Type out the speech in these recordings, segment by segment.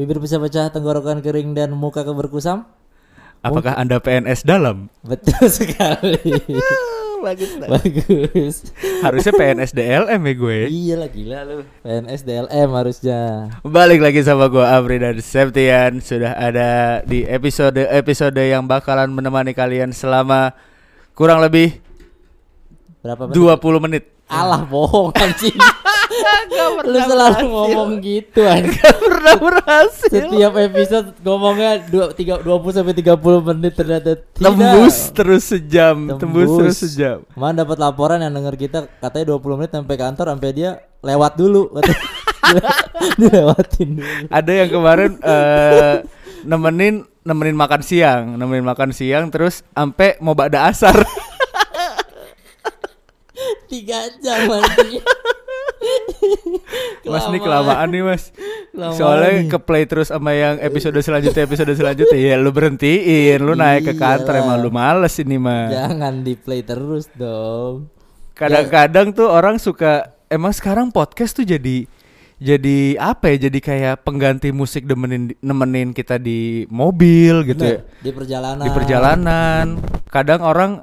Bibir bisa pecah, tenggorokan kering dan muka keberkusam? Apakah Anda PNS dalam? Betul sekali. Bagus. Bagus. Harusnya PNS DLM ya gue. Iya lah gila lu. PNS DLM harusnya. Balik lagi sama gue Abri dan Septian Sudah ada di episode-episode yang bakalan menemani kalian selama kurang lebih Berapa menit? 20 menit Alah bohong anjing. Gak Lu selalu ngomong gitu anjing. pernah berhasil Setiap episode ngomongnya dua, tiga, 20 sampai 30 menit ternyata tidak. Tembus terus sejam Tembus, terus sejam Kemarin dapat laporan yang denger kita katanya 20 menit sampai kantor sampai dia lewat dulu. Dilewatin dulu. Ada yang kemarin eh, nemenin nemenin makan siang, nemenin makan siang terus sampai mau bada asar. Tiga jam anjing. Mas ini kelamaan nih mas Kelamaan Soalnya nih. ke play terus sama yang episode selanjutnya Episode selanjutnya Ya lu berhentiin Lu naik ke kantor. Emang lu males ini mah Jangan di play terus dong. Kadang-kadang tuh orang suka Emang sekarang podcast tuh jadi jadi apa ya? Jadi kayak pengganti musik nemenin nemenin kita di mobil gitu ya. Di perjalanan. Di perjalanan. Kadang orang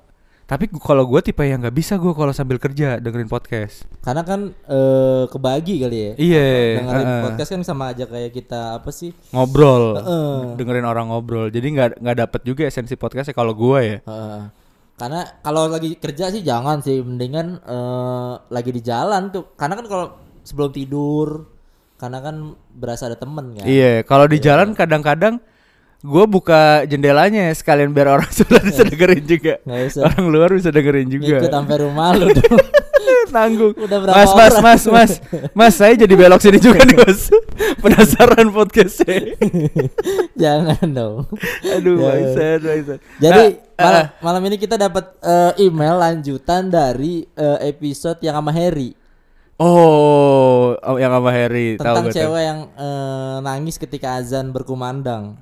tapi kalau gue tipe yang nggak bisa gue kalau sambil kerja dengerin podcast. Karena kan eh, kebagi kali ya. Iya. Dengerin heeh. podcast kan sama aja kayak kita apa sih? ngobrol Heeh. dengerin orang ngobrol jadi nggak nggak dapet juga esensi podcastnya kalau gue ya Heeh. karena kalau lagi kerja sih jangan sih mendingan eh, lagi di jalan tuh. Karena kan kalau sebelum tidur karena kan berasa ada temen kan. iya kalau di jalan kadang-kadang gue buka jendelanya sekalian biar orang sudah bisa dengerin juga. Orang luar bisa dengerin juga. Ngikut sampai rumah lu dong. tanggung Udah berapa mas mas mas mas. Mas saya jadi belok sini juga nih mas. Penasaran podcastnya. Jangan dong. aduh bangset bangset Jadi Nah, malam, malam ini kita dapat eh, email lanjutan dari eh, episode yang sama Harry. Oh oh, yang sama Harry. Tahu tentang tuh? cewek yang eh, nangis ketika azan berkumandang.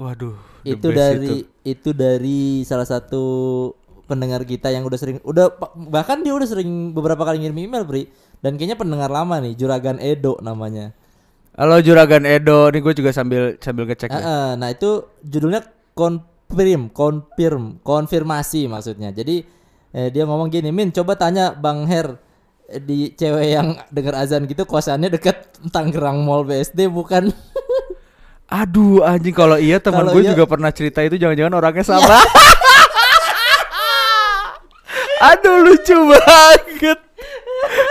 Waduh itu dari itu. dari salah satu pendengar kita yang udah sering udah bahkan dia udah sering beberapa kali ngirim email Bri dan kayaknya pendengar lama nih Juragan Edo namanya. Halo Juragan Edo, nih gue juga sambil sambil ngecek ya. nah itu judulnya confirm, confirm, konfirmasi maksudnya. Jadi eh, dia ngomong gini, Min coba tanya Bang Her eh, di cewek yang denger azan gitu kosannya deket Tangerang Mall BSD bukan? Aduh anjing kalau iya teman gue iya- juga pernah cerita itu jangan-jangan orangnya sama. Aduh lucu banget.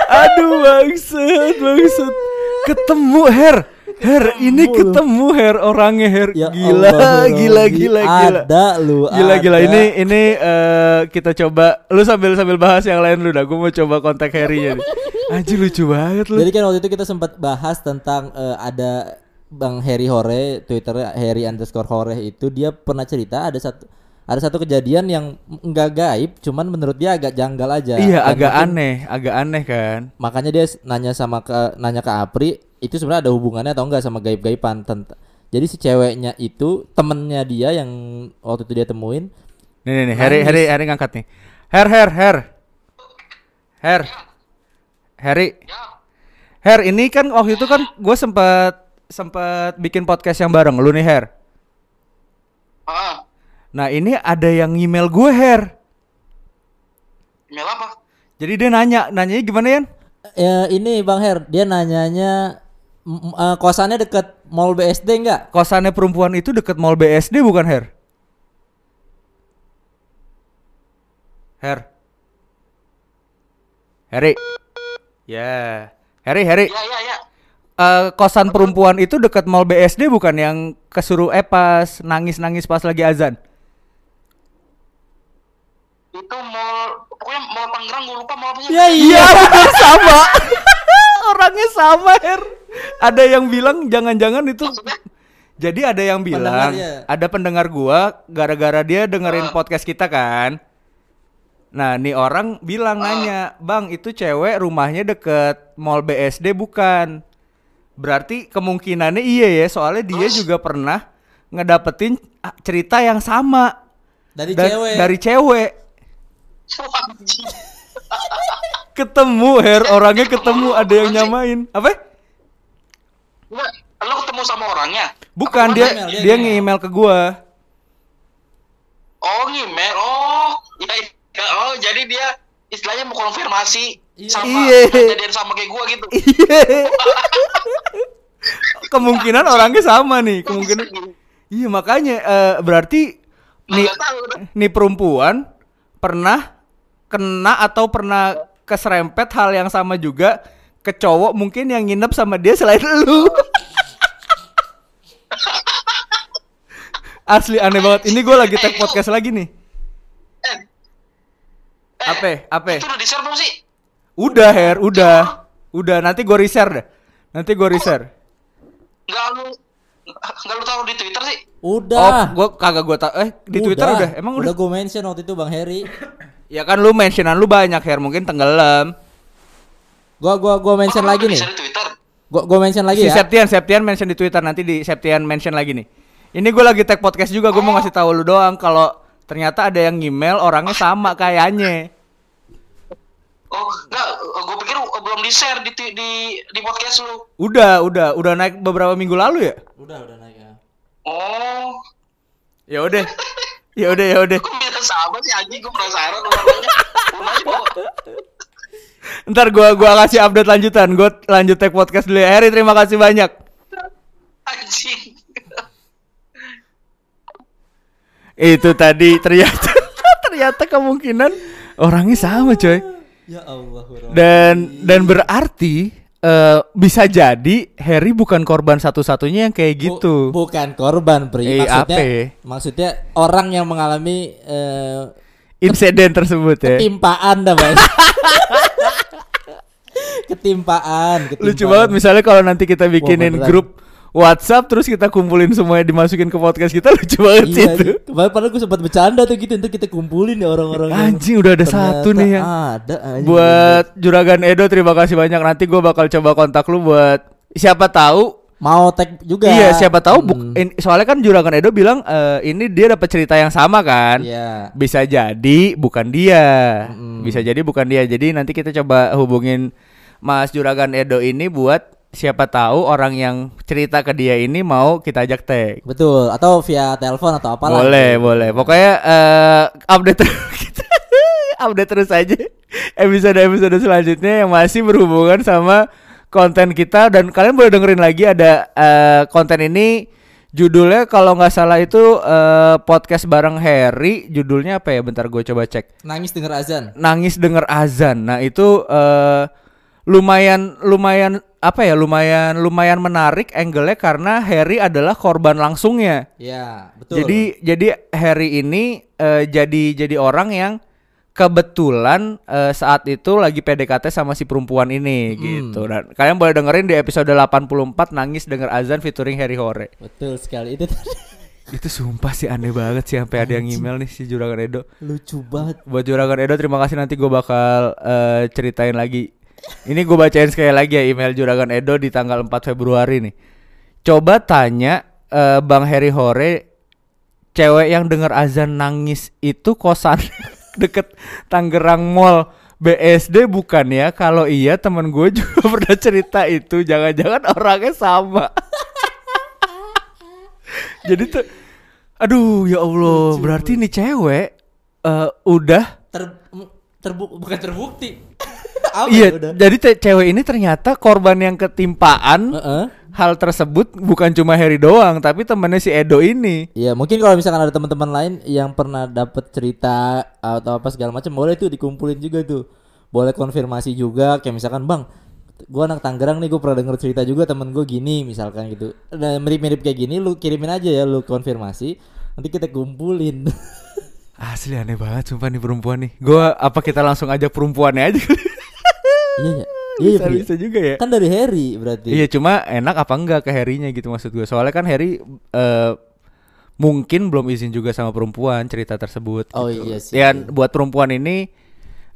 Aduh bangsat bangsat. Ketemu Her. Her ini ketemu Her orangnya Her. Ya gila, Allah, gila, gila, gila. Ada lu. Gila gila ada. ini ini eh, kita coba lu sambil sambil bahas yang lain lu dah. Gue mau coba kontak Harry-nya nih. Anjing lucu banget lu. Jadi kan waktu itu kita sempat bahas tentang eh, ada Bang Harry Hore, Twitternya Harry underscore Hore itu dia pernah cerita ada satu ada satu kejadian yang enggak gaib, cuman menurut dia agak janggal aja. Iya Dan agak mungkin aneh, agak aneh kan. Makanya dia nanya sama ke nanya ke Apri itu sebenarnya ada hubungannya atau enggak sama gaib-gaiban. Jadi si ceweknya itu temennya dia yang waktu itu dia temuin Nih nih nih, Harry. Harry Harry ngangkat nih. Her Her Her. Her. Harry. Her ini kan waktu itu kan gue sempat sempat bikin podcast yang bareng lu nih Her. Ah, Nah ini ada yang email gue Her. email apa? Jadi dia nanya, nanyanya gimana Yan? Ya ini Bang Her, dia nanyanya eh, kosannya deket Mall BSD enggak? Kosannya perempuan itu deket Mall BSD bukan Her? Her. Harry. Ya. Harry, Harry. Ya, ya, ya. Eh, kosan perempuan itu dekat mall BSD bukan yang kesuruh eh pas nangis-nangis pas lagi azan. Itu mall, pokoknya mall Tangerang gue lupa mall apa Ya Iya, sama. Orangnya sama, Her. Ada yang bilang jangan-jangan itu Maksudnya? Jadi ada yang bilang, Pendengar, ya. ada pendengar gua gara-gara dia dengerin Ah. podcast kita kan. Nah, nih orang bilang Ah. nanya, "Bang, itu cewek rumahnya deket Mall BSD bukan?" Berarti kemungkinannya iya ya, soalnya dia Terus? juga pernah ngedapetin ah, cerita yang sama Dari da- cewek. dari cewek. Ketemu Her, orangnya ketemu ada yang nyamain. Apa? Lo ketemu sama orangnya? Bukan Apa dia email, dia dia email. nge-email ke gua. Oh ngemail, oh ya, ya, oh jadi dia istilahnya mau konfirmasi. Sama Iya. kejadian sama kayak gua gitu. Iya. kemungkinan orangnya sama nih, kemungkinan. Iya makanya eh, berarti nih nih perempuan pernah kena atau pernah keserempet hal yang sama juga ke cowok mungkin yang nginep sama dia selain lu. Asli aneh banget. Ini gue lagi tag podcast lagi nih. Eh, eh, Apa? Apa? Itu udah di-share belum sih? Udah Her, udah. Udah nanti gue reshare deh. Nanti gue reshare. Enggak lu enggak lu taruh di Twitter sih? Oh, Udah. gue kagak gue tak eh di Twitter udah. Emang udah? Udah gue mention waktu itu Bang Heri. Ya kan lu mentionan lu banyak Her, mungkin tenggelam. Gua gua gua mention Oh, lagi nih. Di Twitter. Gua gua mention lagi si ya. Septian, Septian mention di Twitter nanti di Septian mention lagi nih. Ini gue lagi tag podcast juga, gue mau ngasih tahu lu doang kalau ternyata ada yang email orangnya sama kayaknya. Oh, enggak, gue pikir belum di-share di, di di podcast lu. Udah, udah, udah naik beberapa minggu lalu ya? Udah udah naik ya. Oh, Ya udah. Ya udah, ya udah. kok bisa sama sih anjing gue penasaran. Ntar gua gua kasih update lanjutan. Gua lanjut tag podcast dulu ya. Eri, terima kasih banyak. Anjing. Itu tadi ternyata ternyata kemungkinan orangnya sama, coy. Ya Allah. Dan dan berarti eh, bisa jadi Harry bukan korban satu-satunya yang kayak gitu. Bu- bukan korban, Eh, Pri. Maksudnya apa? maksudnya orang yang mengalami eh, Insiden tersebut ya. ketimpaan dah, ketimpaan, ketimpaan. Lucu banget misalnya kalau nanti kita bikinin beneran. grup WhatsApp terus kita kumpulin semuanya dimasukin ke podcast kita lucu banget sih Iya, itu. kemarin padahal gue sempat bercanda tuh gitu, ntar kita kumpulin ya orang-orang Anjing udah ada satu nih yang ada anjing. buat Juragan Edo terima kasih banyak nanti gue bakal coba kontak lu buat siapa tahu mau tag juga. iya siapa tahu buk Hmm. in- soalnya kan Juragan Edo bilang eh, ini dia dapat cerita yang sama kan Iya. bisa jadi bukan dia Mm-mm. bisa jadi bukan dia jadi nanti kita coba hubungin Mas Juragan Edo ini buat siapa tahu orang yang cerita ke dia ini mau kita ajak tag Betul, atau via telepon atau apalah. boleh gitu. boleh pokoknya eh, update terus update terus aja episode episode selanjutnya yang masih berhubungan sama konten kita dan kalian boleh dengerin lagi ada eh, konten ini judulnya kalau nggak salah itu eh, podcast bareng Harry judulnya apa ya bentar gue coba cek Nangis denger azan. nangis denger azan. Nah itu eh, lumayan lumayan apa ya lumayan lumayan menarik angle-nya karena Harry adalah korban langsungnya. Iya, betul. Jadi jadi Harry ini eh, jadi jadi orang yang kebetulan eh, saat itu lagi PDKT sama si perempuan ini gitu. Dan kalian boleh dengerin di episode 84 nangis denger azan featuring Harry Hore. betul sekali itu tadi. Itu sumpah sih aneh banget sih sampai ada yang email nih si Juragan Edo. lucu banget. Buat Juragan Edo terima kasih nanti gue bakal eh, ceritain lagi. Ini gue bacain sekali lagi ya email Juragan Edo di tanggal 4 Februari nih. Coba tanya eh, Bang Harry Hore cewek yang denger azan nangis itu kosan deket Tangerang Mall BSD bukan ya? Kalau iya temen gue juga pernah cerita itu. Jangan-jangan orangnya sama. Jadi tuh, aduh ya Allah, berarti nih cewek eh, udah Ter terbuk bukan terbukti. Apa iya, ya udah? jadi cewek ini ternyata korban yang ketimpaan Heeh. hal tersebut bukan cuma Harry doang, tapi temennya si Edo ini. Iya, mungkin kalau misalkan ada teman-teman lain yang pernah dapet cerita atau apa segala macam, boleh tuh dikumpulin juga tuh. Boleh konfirmasi juga, kayak misalkan bang, gua anak Tangerang nih, gue pernah denger cerita juga temen gue gini, misalkan gitu. Nah, mirip-mirip kayak gini, lu kirimin aja ya, lu konfirmasi, nanti kita kumpulin. Asli aneh banget sumpah nih perempuan nih. Gua apa kita langsung ajak perempuannya aja? iya ya, iya bisa, Pri. bisa juga ya. Kan dari Harry berarti. Iya cuma enak apa enggak ke Harry-nya gitu maksud gue. Soalnya kan Harry eh, mungkin belum izin juga sama perempuan cerita tersebut. Oh gitu. iya sih. Ya buat perempuan ini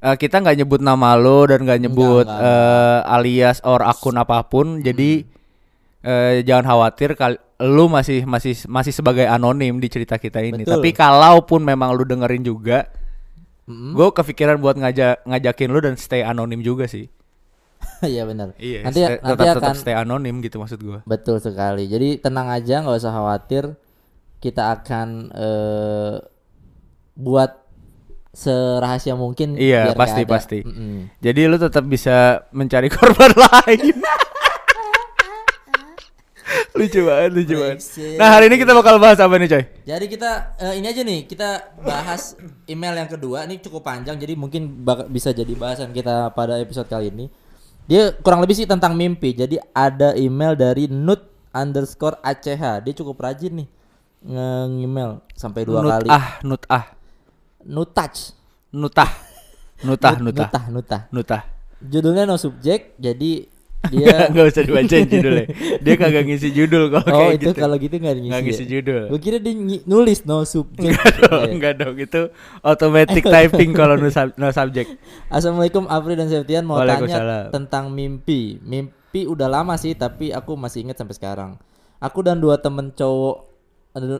eh, kita nggak nyebut nama lo dan nggak nyebut Enggak, enggak. eh, alias or akun apa pun. Jadi eh, jangan khawatir kal lu masih masih masih sebagai anonim di cerita kita ini. Betul. Tapi kalaupun memang lu dengerin juga, Mm-mm. gue kepikiran buat ngajak ngajakin lu dan stay anonim juga sih. Iya benar. Iya, nanti stay- nanti tetap akan tetap stay anonim gitu maksud gua. betul sekali. Jadi tenang aja, nggak usah khawatir. Kita akan eh, buat serahasia mungkin. Iya, pasti pasti. Mm-mm. Jadi lu tetap bisa mencari korban lain. Lucu banget, lucu banget. Nah, hari ini kita bakal bahas apa nih, coy? Jadi kita eh, ini aja nih, kita bahas email yang kedua. Ini cukup panjang, jadi mungkin bak- bisa jadi bahasan kita pada episode kali ini. Dia kurang lebih sih tentang mimpi. Jadi ada email dari nut underscore ACH. Dia cukup rajin nih nge-email sampai dua nut kali. ah, nut ah, Nut touch. nutah. Nutah, Nut- nutah. Nutah, nutah. Nutah. Judulnya no subject. Jadi dia Enggak usah dibacain judulnya. Dia kagak ngisi judul kalau Oh, kayak itu gitu. kalau gitu nggak ngisi. Nggak ngisi ya? judul. Gue kira dia nulis no subject. Enggak dong, Iya. enggak dong. Itu automatic typing kalau no, sub- no subject. Assalamualaikum Afri dan Septian mau tanya tentang mimpi. Mimpi udah lama sih tapi aku masih ingat sampai sekarang. Aku dan dua temen cowok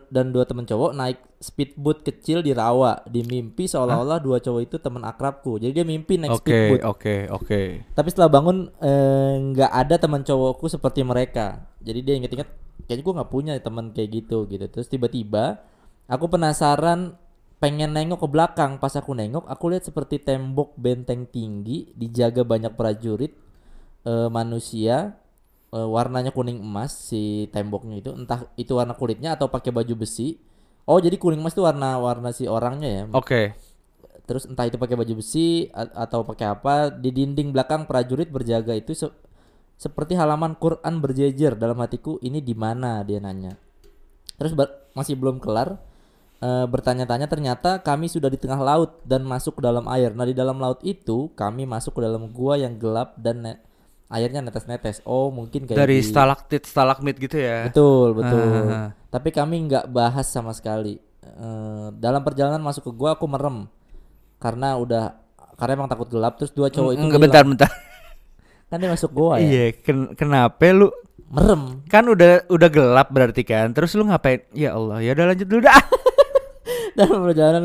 dan dua temen cowok naik speedboat kecil di rawa. Di mimpi seolah-olah dua cowok itu teman akrabku. Jadi dia mimpi naik Oke, speedboat. oke, oke. Tapi setelah bangun eh, nggak ada teman cowokku seperti mereka. Jadi dia inget-inget kayaknya gue nggak punya teman kayak gitu gitu. Terus tiba-tiba aku penasaran pengen nengok ke belakang. Pas aku nengok aku lihat seperti tembok benteng tinggi dijaga banyak prajurit eh, manusia eh, warnanya kuning emas si temboknya itu entah itu warna kulitnya atau pakai baju besi. Oh jadi kuning emas itu warna warna si orangnya ya? Oke. terus entah itu pakai baju besi atau pakai apa di dinding belakang prajurit berjaga itu se- seperti halaman Quran berjejer. Dalam hatiku ini di mana? Dia nanya. Terus masih belum kelar eh, bertanya-tanya ternyata kami sudah di tengah laut dan masuk ke dalam air. Nah di dalam laut itu kami masuk ke dalam gua yang gelap dan airnya netes-netes oh mungkin kayak Dari di- stalaktit, stalagmit gitu ya. Betul, betul. Ah. Tapi kami nggak bahas sama sekali. Eh, dalam perjalanan masuk ke gua aku merem karena udah karena emang takut gelap terus dua cowok itu Enggak bentar, bentar. kan dia masuk gua ya Iya, ken- kenapa lu merem kan udah udah gelap berarti kan terus lu ngapain ya Allah ya udah lanjut dulu dah dalam perjalanan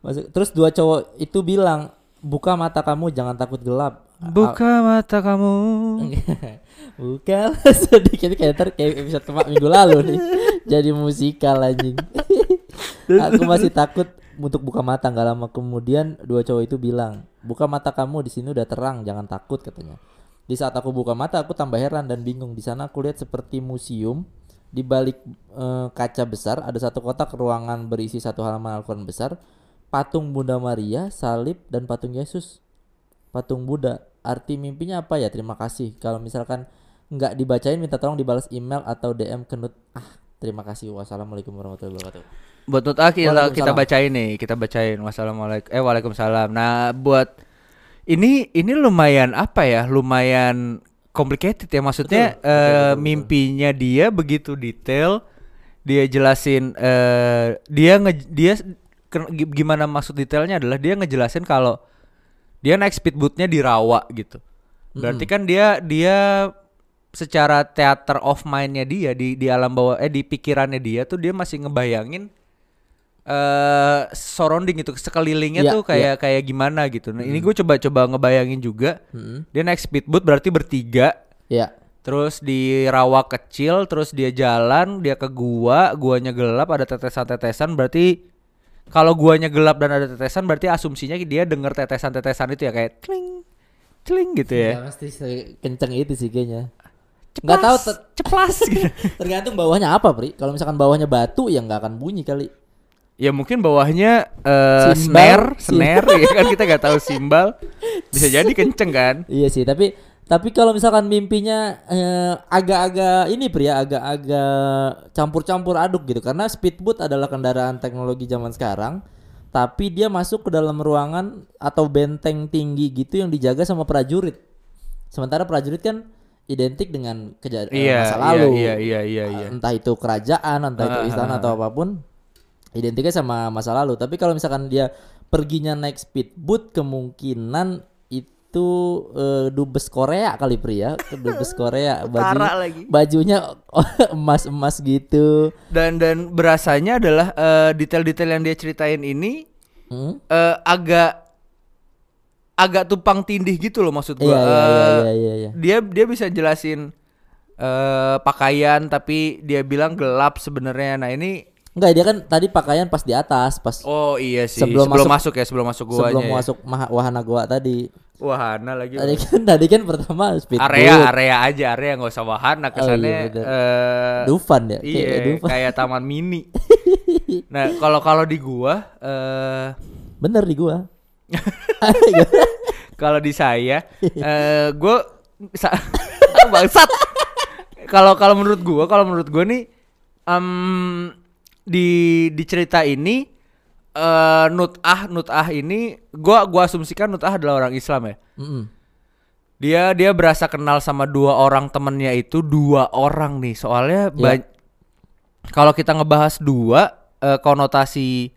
masuk terus dua cowok itu bilang buka mata kamu jangan takut gelap buka mata kamu. Buka sedikit kayak ntar kayak episode kemak minggu lalu nih. Jadi musikal anjing. Aku masih takut untuk buka mata. Nggak lama kemudian dua cowok itu bilang buka mata kamu di sini udah terang. Jangan takut katanya. Di saat aku buka mata aku tambah heran dan bingung. Di sana aku lihat seperti museum di balik eh, kaca besar. Ada satu kotak ruangan berisi satu halaman Al-Quran besar. Patung Bunda Maria salib dan patung Yesus. Patung Buddha. Arti mimpinya apa ya? Terima kasih. Kalau misalkan nggak dibacain minta tolong dibalas email atau DM ke Nut. Ah, terima kasih. Wassalamualaikum warahmatullahi wabarakatuh. buat Nut A kita, Waalaikumsalam. kita bacain nih kita bacain wassalamualaikum eh waalaikumsalam nah buat ini ini lumayan apa ya lumayan complicated ya maksudnya Betul, betul, eh, betul, betul. mimpinya dia begitu detail dia jelasin eh dia nge dia gimana maksud detailnya adalah dia ngejelasin kalau dia naik speedboatnya di rawa gitu berarti kan dia dia secara theater of mindnya dia di di alam bawah eh di pikirannya dia tuh dia masih ngebayangin eh surrounding itu sekelilingnya Iya, tuh kayak kayak gimana gitu. Nah, ini gue coba-coba ngebayangin juga. Mm-mm. Dia naik speedboat berarti bertiga, Ya. terus di rawa kecil, terus dia jalan, dia ke gua, guanya gelap, ada tetesan-tetesan, berarti kalau guanya gelap dan ada tetesan, berarti asumsinya dia denger tetesan-tetesan itu ya kayak cling, cling gitu ya. Nggak mesti kenceng itu sih kayaknya. Nggak tahu Ceplas, ter- ceplas gitu. tergantung bawahnya apa, Pri. Kalau misalkan bawahnya batu ya nggak akan bunyi kali. Ya mungkin bawahnya Simbal, snare, snare ya kan kita nggak tahu simbal. Bisa jadi kenceng kan? Iya sih, tapi tapi kalau misalkan mimpinya eh, agak-agak ini pria agak-agak campur-campur aduk gitu karena speedboat adalah kendaraan teknologi zaman sekarang tapi dia masuk ke dalam ruangan atau benteng tinggi gitu yang dijaga sama prajurit. Sementara prajurit kan identik dengan kejadian Iya, masa iya, lalu. iya, iya, iya, iya. Entah itu kerajaan, entah itu Ah, istana ah, atau apa pun identiknya sama masa lalu. Tapi kalau misalkan dia perginya naik speedboat kemungkinan itu eh, dubes Korea kali pria, dubes Korea baju Utara lagi. bajunya emas-emas gitu. Dan dan berasanya adalah eh, detail-detail yang dia ceritain ini Hmm? eh, agak agak tumpang tindih gitu loh maksud gua. iya Eh, iya iya iya. Dia dia bisa jelasin eh pakaian tapi dia bilang gelap sebenarnya. Nah, ini Enggak, dia kan tadi pakaian pas di atas, pas oh iya sih. Sebelum Sebelum, masuk- masuk, ya, sebelum masuk guanya. sebelum ya. masuk wahana gua tadi. Wahana lagi. Tadi kan tadi kan pertama speedboat. area area aja area nggak usah wahana Oh, kesannya iya, bener. eh, Dufan ya, kayak iya Dufan. kayak taman mini nah kalau kalau di gua eh Bener di gua. kalau di saya eh gua sa- bangsat kalau kalau menurut gua kalau menurut gua nih em, di di cerita ini eh nutah nutah ini gua gua asumsikan nutah adalah orang Islam ya Mm-mm. Dia dia berasa kenal sama dua orang temennya itu dua orang nih. Soalnya ba- kalau kita ngebahas dua eh, konotasi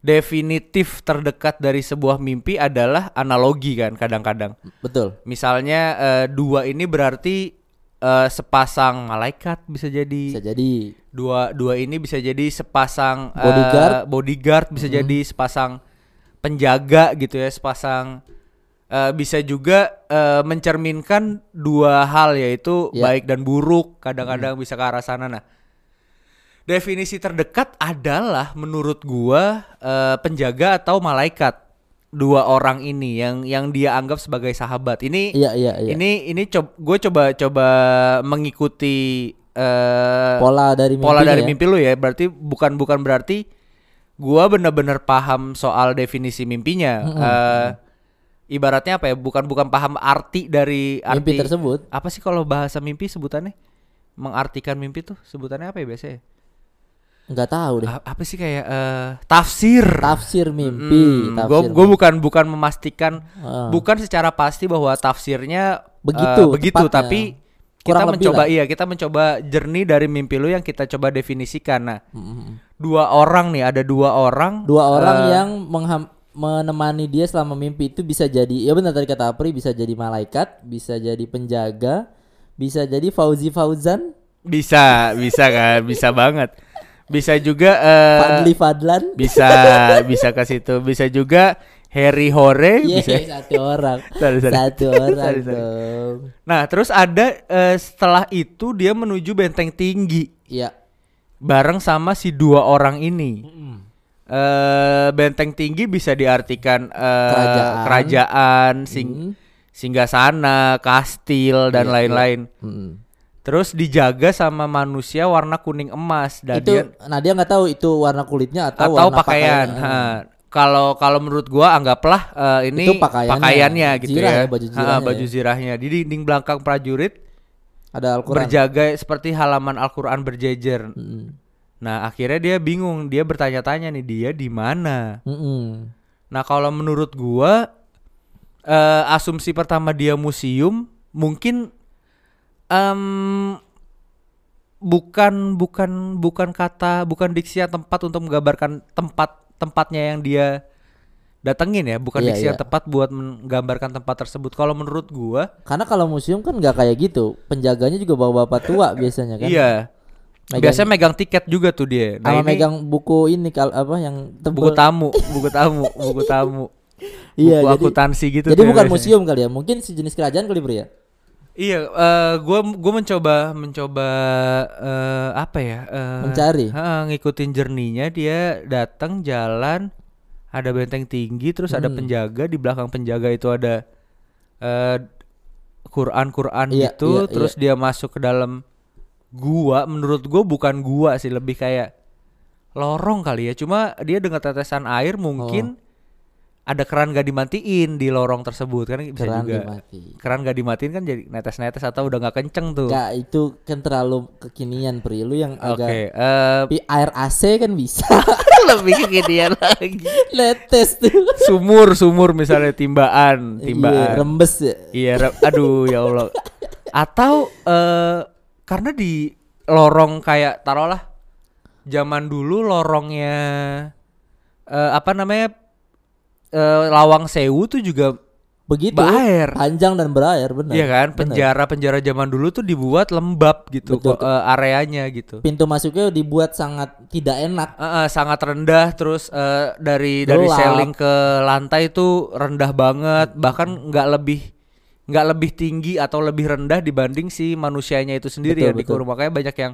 definitif terdekat dari sebuah mimpi adalah analogi kan kadang-kadang. Betul. Misalnya eh, dua ini berarti eh, sepasang malaikat bisa jadi. Bisa jadi. Dua dua ini bisa jadi sepasang eh, Bodyguard. bodyguard bisa jadi sepasang penjaga gitu ya, sepasang eh, bisa juga eh, mencerminkan dua hal yaitu Ya. baik dan buruk, kadang-kadang bisa ke arah sana. Nah, definisi terdekat adalah menurut gua eh, penjaga atau malaikat dua orang ini yang yang dia anggap sebagai sahabat. Ini Iya iya iya. ini ini coba gue coba coba mengikuti eh, pola dari mimpi pola dari ya. mimpi lu ya. Berarti bukan bukan berarti gua bener-bener paham soal definisi mimpinya. Eh, ibaratnya apa ya? Bukan bukan paham arti dari arti Mimpi tersebut. Apa sih kalau bahasa mimpi sebutannya? Mengartikan mimpi tuh sebutannya apa ya biasanya? Enggak tahu deh. A- apa sih kayak eh, tafsir? Tafsir mimpi, Hmm, tafsir. gue bukan bukan memastikan Heeh. bukan secara pasti bahwa tafsirnya Begitu, eh, begitu tepatnya. tapi kita Kurang mencoba lah. iya kita mencoba jernih dari mimpi lu yang kita coba definisikan nah Mm-mm. dua orang nih ada dua orang Dua orang eh, yang mengham- menemani dia selama mimpi itu bisa jadi ya benar tadi kata Apri bisa jadi malaikat, bisa jadi penjaga, bisa jadi Fauzi Fauzan, bisa bisa kan bisa banget bisa juga eh, Fadli Fadlan. bisa bisa ke situ bisa juga Harry Hore Iya, bisa satu orang. Sorry, sorry. Satu orang Sorry, sorry. dong. nah terus ada eh, setelah itu dia menuju benteng tinggi Iya. bareng sama si dua orang ini. Eh benteng tinggi bisa diartikan eh, Kerajaan. kerajaan, sing Mm. singgasana, kastil dan Iya, lain-lain. Mm. Terus dijaga sama manusia warna kuning emas dan itu dia nah dia nggak tahu itu warna kulitnya atau, atau warna pakaian. pakaiannya. Ha, Kalau kalau menurut gua anggaplah eh, ini Itu pakaiannya. pakaiannya gitu Zirah ya. ya, baju Ha, zirahnya baju ya. zirahnya. Di dinding belakang prajurit Ada Al-Qur'an. berjaga seperti halaman Al-Qur'an berjejer. Mm-mm. Nah, akhirnya dia bingung, dia bertanya-tanya nih dia di mana. Mm-mm. Nah, kalau menurut gua eh, asumsi pertama dia museum mungkin em bukan bukan bukan kata bukan diksi yang tepat untuk menggambarkan tempat tempatnya yang dia datengin ya, bukan Iya, diksi iya. yang tepat buat menggambarkan tempat tersebut. Kalau menurut gua, Karena kalau museum kan nggak kayak gitu. Penjaganya juga bawa bapak tua biasanya kan. iya. Megang- Biasanya megang tiket juga tuh dia. Nah, sama ini megang buku ini kal apa yang tebel. buku tamu, buku tamu, buku tamu. Iya, buku jadi- akuntansi gitu Jadi ya bukan biasanya. museum kali ya. Mungkin sejenis kerajaan kali Bro ya. Iya, eh gua gua mencoba mencoba eh apa ya? eh, Mencari. ha, ngikutin jerninya dia datang jalan ada benteng tinggi terus ada Hmm. penjaga di belakang penjaga itu ada eh Quran Quran Iya, gitu iya, terus dia masuk ke dalam gua menurut gua bukan gua sih lebih kayak lorong kali ya cuma dia dengan tetesan air mungkin Oh. Ada keran gak dimatiin di lorong tersebut kan bisa Keran juga dimati. keran gak dimatiin kan jadi netes-netes atau udah nggak kenceng tuh. Enggak, itu kan terlalu kekinian Pri. Lu yang Oke, agak eh, Tapi air AC kan bisa. lebih kekinian lagi. Letes tuh. Sumur, sumur misalnya timbaan, Iya, timbaan. rembes ya. Iya, re- aduh ya Allah. Atau eh karena di lorong kayak taruhlah zaman dulu lorongnya eh apa namanya eh Lawang Sewu tuh juga begitu Berair. panjang dan berair benar Iya kan? Penjara-penjara zaman dulu tuh dibuat lembab gitu Betul. kok eh, areanya gitu. pintu masuknya dibuat sangat tidak enak Eh, eh, sangat rendah terus eh, dari dari Gelap. ceiling ke lantai itu rendah banget bahkan nggak lebih nggak lebih tinggi atau lebih rendah dibanding si manusianya itu sendiri Betul, ya di betul. kurung makanya banyak yang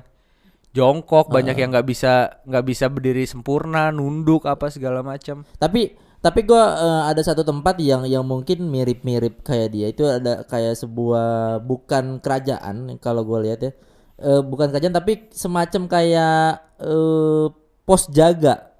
jongkok banyak yang nggak bisa nggak bisa berdiri sempurna nunduk apa segala macam Tapi tapi gua eh, ada satu tempat yang yang mungkin mirip-mirip kayak dia. Itu ada kayak sebuah bukan kerajaan kalau gua lihat ya. Eh, bukan kerajaan tapi semacam kayak eh, pos jaga.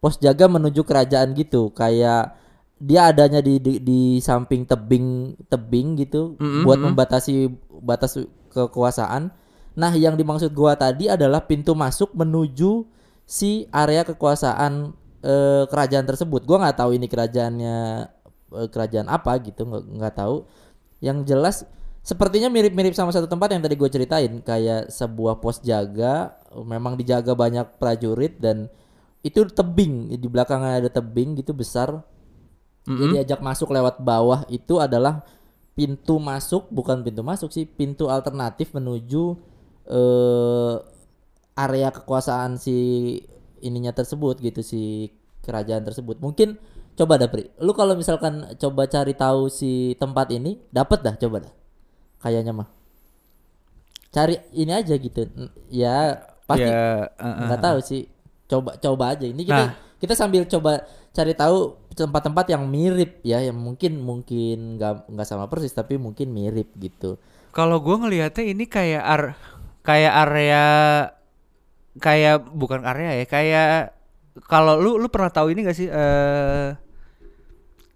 Pos jaga menuju kerajaan gitu. Kayak dia adanya di di, di samping tebing tebing gitu buat membatasi batas kekuasaan. Nah, yang dimaksud gua tadi adalah pintu masuk menuju si area kekuasaan eh, kerajaan tersebut. Gua nggak tahu ini kerajaannya eh, kerajaan apa gitu, nggak tahu. Yang jelas sepertinya mirip-mirip sama satu tempat yang tadi gue ceritain, kayak sebuah pos jaga, memang dijaga banyak prajurit dan itu tebing di belakangnya ada tebing gitu besar. Jadi diajak masuk lewat bawah itu adalah pintu masuk, bukan pintu masuk sih, pintu alternatif menuju eh area kekuasaan si ininya tersebut gitu si kerajaan tersebut. Mungkin coba dah Pri. Lu kalau misalkan coba cari tahu si tempat ini, dapat dah coba dah. Kayaknya mah. Cari ini aja gitu. Ya pasti ya eh, eh, nggak tahu sih. Coba coba aja. Ini kita Nah. kita sambil coba cari tahu tempat-tempat yang mirip ya, yang mungkin mungkin nggak nggak sama persis tapi mungkin mirip gitu. Kalau gua ngelihatnya ini kayak ar kayak area kayak bukan area ya, kayak kalau lu lu pernah tahu ini gak sih eh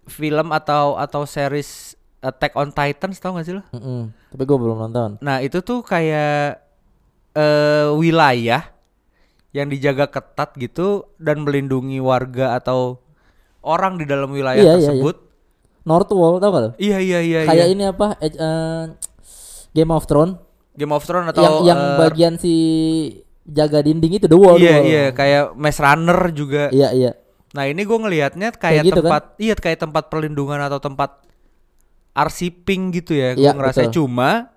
film atau atau series Attack on Titans tahu gak sih lu? Mm-mm. Tapi gue belum nonton. Nah, itu tuh kayak eh wilayah yang dijaga ketat gitu dan melindungi warga atau orang di dalam wilayah Iya, iya, tersebut. North Wall tau gak lo? Iya, iya, iya, Kayak iya. ini apa? eh, Game of Thrones Game of Thrones atau yang yang eh, bagian si jaga dinding itu the wall. Iya, iya, kayak Maze Runner juga. Iya, iya. Nah ini gue ngelihatnya kayak, Kayak gitu kan? tempat, iya kayak tempat perlindungan atau tempat arsiping gitu ya. Gue Iya, ngerasa betul. cuma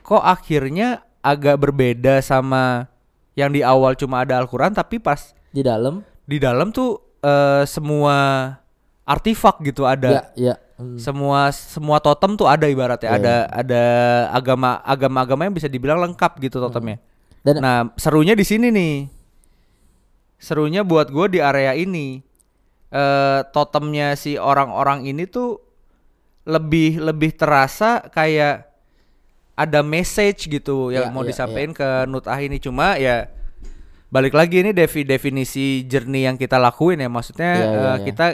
kok akhirnya agak berbeda sama yang di awal cuma ada Al-Quran tapi pas Di dalam. di dalam tuh eh, semua artifak gitu ada. Iya, iya. Hmm. Semua semua totem tuh ada ibaratnya. Iya, Ada ada agama agama-agama yang bisa dibilang lengkap gitu totemnya. Dan Nah, serunya di sini nih. Serunya buat gue di area ini. Eh totemnya si orang-orang ini tuh lebih lebih terasa kayak ada message gitu yang Iya, mau iya, disampaikan ke Nutah ini cuma ya balik lagi ini defi definisi jernih yang kita lakuin ya maksudnya Iya, iya, eh, iya. kita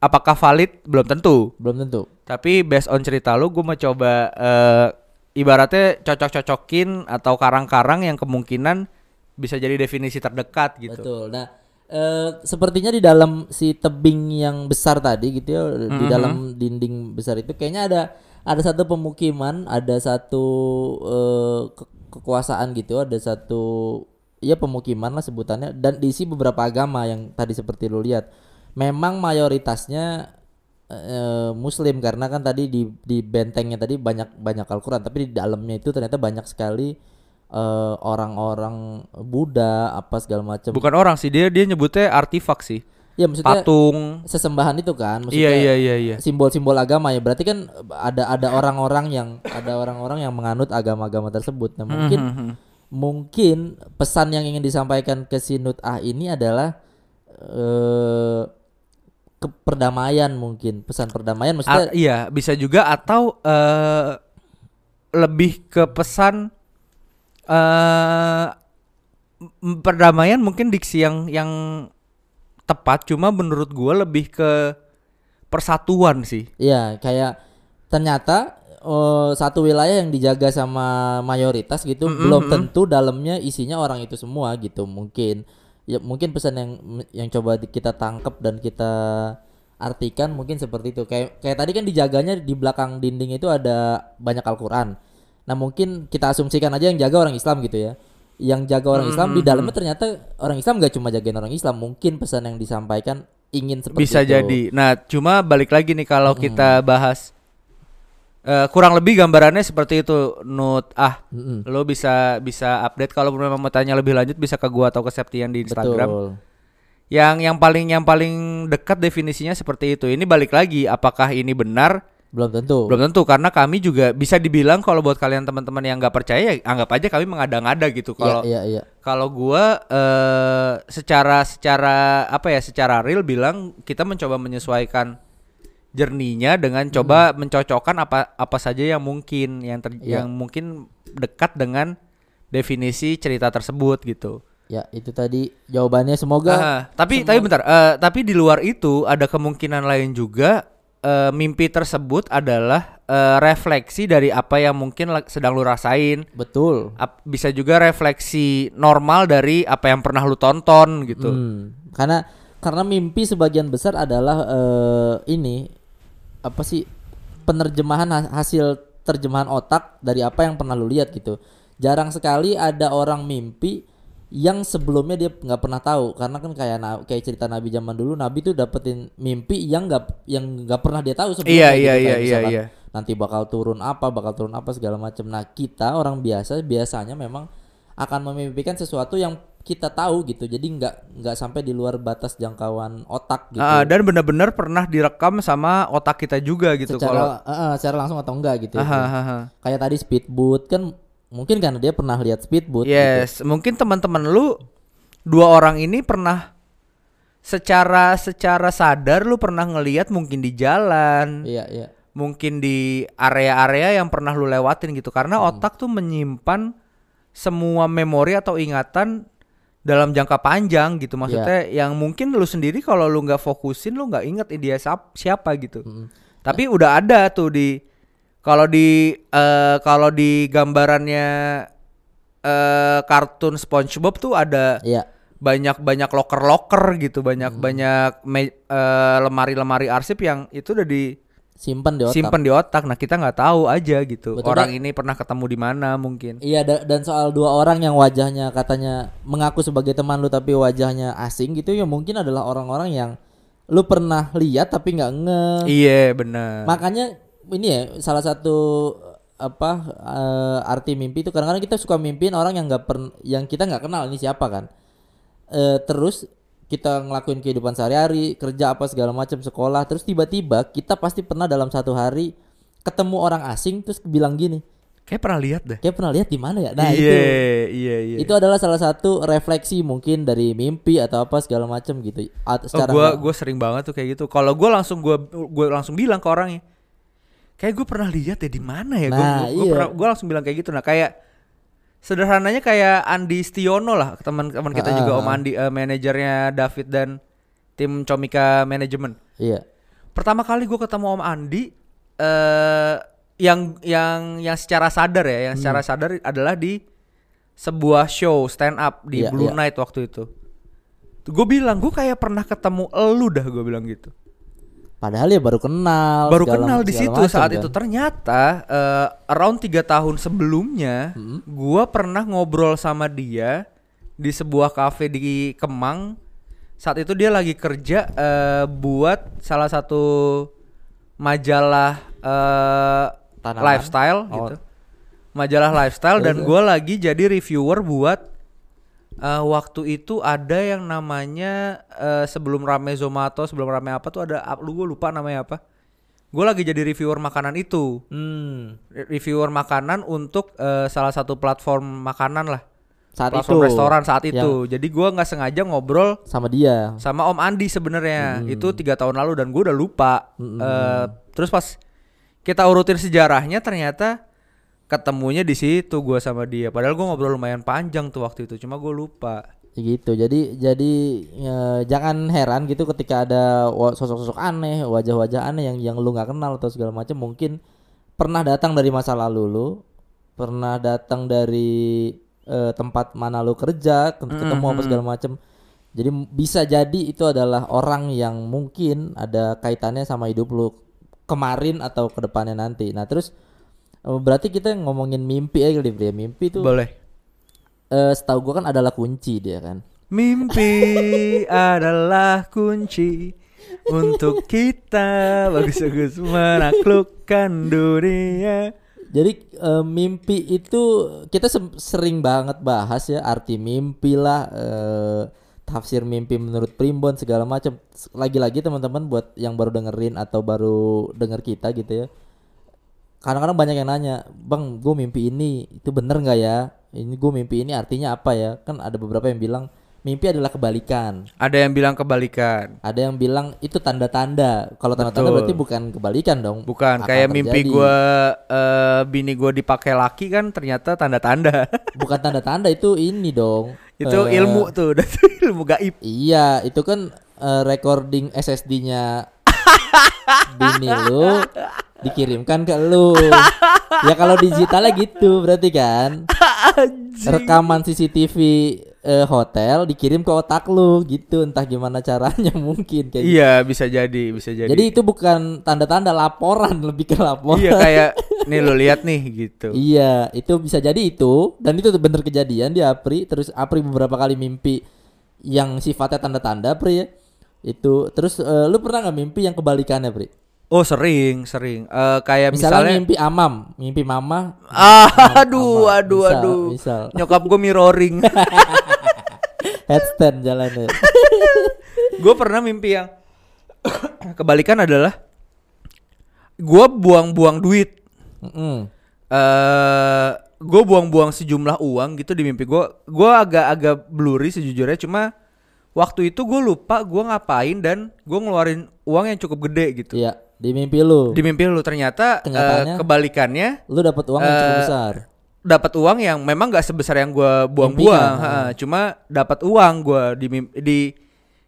apakah valid belum tentu belum tentu. tapi based on cerita lu gue mau coba eh, ibaratnya cocok-cocokin atau karang-karang yang kemungkinan bisa jadi definisi terdekat gitu. Betul. Nah, eh, sepertinya di dalam si tebing yang besar tadi gitu ya, di Mm-hmm. dalam dinding besar itu kayaknya ada ada satu pemukiman, ada satu ke- kekuasaan gitu, ada satu ya pemukiman lah sebutannya dan diisi beberapa agama yang tadi seperti lu lihat. Memang mayoritasnya eh, muslim karena kan tadi di di bentengnya tadi banyak banyak Al-Qur'an, tapi di dalamnya itu ternyata banyak sekali eh, orang-orang Buddha apa segala macam. Bukan orang sih dia dia nyebutnya artifak sih. Ya maksudnya Patung. sesembahan itu kan maksudnya Iya iya iya iya. simbol-simbol agama ya. Berarti kan ada ada orang-orang yang ada orang-orang yang menganut agama-agama tersebut. Nah, mungkin Mhm. mungkin pesan yang ingin disampaikan ke Sinut A ini adalah eh keperdamaian mungkin, pesan perdamaian maksudnya A- iya bisa juga atau eh lebih ke pesan m- perdamaian mungkin diksi yang yang tepat cuma menurut gua lebih ke persatuan sih. Iya, kayak ternyata eh, satu wilayah yang dijaga sama mayoritas gitu belum tentu dalamnya isinya orang itu semua gitu mungkin. Ya mungkin pesan yang yang coba kita tangkap dan kita artikan mungkin seperti itu. Kayak kayak tadi kan dijaganya di belakang dinding itu ada banyak Al-Qur'an. Nah, mungkin kita asumsikan aja yang jaga orang Islam gitu ya. Yang jaga orang Islam di dalamnya ternyata orang Islam gak cuma jagain orang Islam, mungkin pesan yang disampaikan ingin seperti Bisa itu. jadi. Nah, cuma balik lagi nih kalau kita bahas eh, kurang lebih gambarannya seperti itu. Nut ah, Mm-mm. lo bisa bisa update kalau memang mau tanya lebih lanjut bisa ke gua atau ke Septian di Instagram. Betul. Yang yang paling yang paling dekat definisinya seperti itu. Ini balik lagi apakah ini benar? Belum tentu. Belum tentu karena kami juga bisa dibilang kalau buat kalian teman-teman yang nggak percaya ya anggap aja kami mengada-ngada gitu. Iya, Kalau iya, iya. kalau gua eh secara secara apa ya secara real bilang kita mencoba menyesuaikan jerninya dengan coba mencocokkan apa apa saja yang mungkin yang ter- Iya. yang mungkin dekat dengan definisi cerita tersebut gitu. Ya, itu tadi jawabannya semoga Ah, tapi tapi bentar, eh, tapi di luar itu ada kemungkinan lain juga eh, mimpi tersebut adalah eh, refleksi dari apa yang mungkin sedang lu rasain. betul. Ap- bisa juga refleksi normal dari apa yang pernah lu tonton gitu. Hmm, karena karena mimpi sebagian besar adalah eh, ini apa sih penerjemahan ha- hasil terjemahan otak dari apa yang pernah lu lihat gitu. Jarang sekali ada orang mimpi yang sebelumnya dia nggak pernah tahu karena kan kayak kayak cerita Nabi zaman dulu Nabi tuh dapetin mimpi yang nggak yang nggak pernah dia tahu Iya, sebelumnya iya, gitu. iya, Kayak iya, misalkan iya. nanti bakal turun apa bakal turun apa segala macam nah kita orang biasa biasanya memang akan memimpikan sesuatu yang kita tahu gitu jadi nggak nggak sampai di luar batas jangkauan otak gitu Ah, dan benar-benar pernah direkam sama otak kita juga gitu kalau secara eh, eh, secara langsung atau enggak gitu ya. Aha, aha. kayak tadi speedboat kan mungkin karena dia pernah lihat speedboat gitu. Yes, mungkin teman-teman lu dua orang ini pernah secara secara sadar lu pernah ngelihat mungkin di jalan, iya iya mungkin di area-area yang pernah lu lewatin gitu karena otak tuh menyimpan semua memori atau ingatan dalam jangka panjang gitu. Maksudnya yang mungkin lu sendiri kalau lu nggak fokusin lu nggak inget dia siap- siapa gitu. Tapi udah ada tuh di kalau di eh, kalau di gambarannya eh kartun SpongeBob tuh ada iya. banyak banyak loker loker gitu banyak banyak me- eh, lemari-lemari arsip yang itu udah di simpan di otak simpen di otak. Nah kita nggak tahu aja gitu. Betul, Orang ini pernah ketemu di mana mungkin. Iya da- dan soal dua orang yang wajahnya katanya mengaku sebagai teman lu tapi wajahnya asing gitu ya mungkin adalah orang-orang yang lu pernah lihat tapi nggak nge Iya benar. makanya ini ya salah satu apa eh, arti mimpi itu kadang-kadang kita suka mimpiin orang yang nggak pernah yang kita nggak kenal ini siapa kan Eh terus kita ngelakuin kehidupan sehari-hari kerja apa segala macam sekolah terus tiba-tiba kita pasti pernah dalam satu hari ketemu orang asing terus bilang gini Kayak pernah lihat deh. kayak pernah lihat di mana ya nah iya itu iya iya. itu adalah salah satu refleksi mungkin dari mimpi atau apa segala macam gitu Oh, At- secara gua nggak- gua sering banget tuh kayak gitu. Kalau gua langsung gua gua langsung bilang ke orangnya. Kayak gue pernah lihat ya di mana ya. Gua- Nah, gua, gua, iya. pernah- gua langsung bilang kayak gitu. Nah kayak sederhananya kayak Andi Stiono lah teman-teman kita juga Om Ah. Andi eh, manajernya David dan tim Comika Manajemen. iya Pertama kali gue ketemu Om Andi eh yang yang yang secara sadar ya, yang Hmm. secara sadar adalah di sebuah show stand up di Iya, Blue iya. Night waktu itu. Gue bilang gue kayak pernah ketemu elu dah gue bilang gitu. Padahal ya baru kenal Baru segala- kenal di situ macam saat kan. itu ternyata eh, around tiga tahun sebelumnya Hmm. gue pernah ngobrol sama dia di sebuah cafe di Kemang. Saat itu dia lagi kerja eh, buat salah satu majalah Tanaman? lifestyle Oh. gitu. Majalah lifestyle dan gue lagi jadi reviewer buat eh, waktu itu ada yang namanya eh, sebelum rame Zomato, sebelum rame apa tuh ada lu gue lupa namanya apa. Gue lagi jadi reviewer makanan itu. Hmm, Re- Reviewer makanan untuk eh, salah satu platform makanan lah. saat platform itu restoran saat itu. yang Jadi gua nggak sengaja ngobrol sama dia sama Om Andi sebenarnya itu tiga tahun lalu dan gue udah lupa. Eh, terus pas kita urutin sejarahnya ternyata ketemunya di situ gua sama dia. Padahal gua ngobrol lumayan panjang tuh waktu itu. Cuma gue lupa. gitu jadi jadi ya, jangan heran gitu ketika ada sosok-sosok aneh wajah-wajah aneh yang yang lu nggak kenal atau segala macam mungkin pernah datang dari masa lalu lu pernah datang dari eh, tempat mana lu kerja ket- ketemu apa segala macam jadi bisa jadi itu adalah orang yang mungkin ada kaitannya sama hidup lu kemarin atau ke depannya nanti nah terus berarti kita ngomongin mimpi aja kali ya mimpi itu Boleh. eh setahu gua kan adalah kunci dia kan. Mimpi adalah kunci untuk kita bagus-bagus menaklukkan dunia. Jadi eh, mimpi itu kita se- sering banget bahas ya arti mimpi lah eh, tafsir mimpi menurut primbon segala macam. Lagi-lagi teman-teman buat yang baru dengerin atau baru denger kita gitu ya. Kadang-kadang banyak yang nanya, "Bang, gue mimpi ini itu bener nggak ya? Ini gue mimpi ini artinya apa ya?" Kan ada beberapa yang bilang mimpi adalah kebalikan. Ada yang bilang kebalikan. Ada yang bilang itu tanda-tanda. Kalau tanda-tanda berarti bukan kebalikan dong. Bukan kayak mimpi terjadi. gua eh, bini gua dipakai laki kan ternyata tanda-tanda. bukan tanda-tanda itu ini dong. Itu Eh, ilmu tuh, ilmu gaib. Iya, itu kan eh, recording SSD-nya bini lu dikirimkan ke lu. ya kalau digitalnya gitu berarti kan. Rekaman CCTV eh, hotel dikirim ke otak lu gitu, entah gimana caranya mungkin kayak gitu. Iya, bisa jadi, bisa jadi. Jadi itu bukan tanda-tanda laporan, lebih ke laporan. iya kayak nih lo lihat nih gitu. Iya, itu bisa jadi itu dan itu bener kejadian di Apri. Terus Apri beberapa kali mimpi yang sifatnya tanda-tanda Pri ya. Itu terus eh, lu pernah nggak mimpi yang kebalikannya Pri? Oh, sering, sering. Eh kayak Misalnya, misalnya, mimpi amam, mimpi mama. Ah, aduh, Ama. aduh, Misal, aduh. misal. Nyokap gue mirroring. Headstand jalannya. gue pernah mimpi yang kebalikan adalah gue buang-buang duit. Mm-mm. eh gue buang-buang sejumlah uang gitu di mimpi gue. Gue agak-agak blurry sejujurnya. Cuma waktu itu gue lupa gue ngapain dan gue ngeluarin uang yang cukup gede gitu. Iya, di mimpi lu. Di mimpi lu ternyata Kenyataannya? kebalikannya Lu dapat uang yang cukup Eh, besar. dapat uang yang memang nggak sebesar yang gue buang-buang, ha, cuma dapat uang gue di di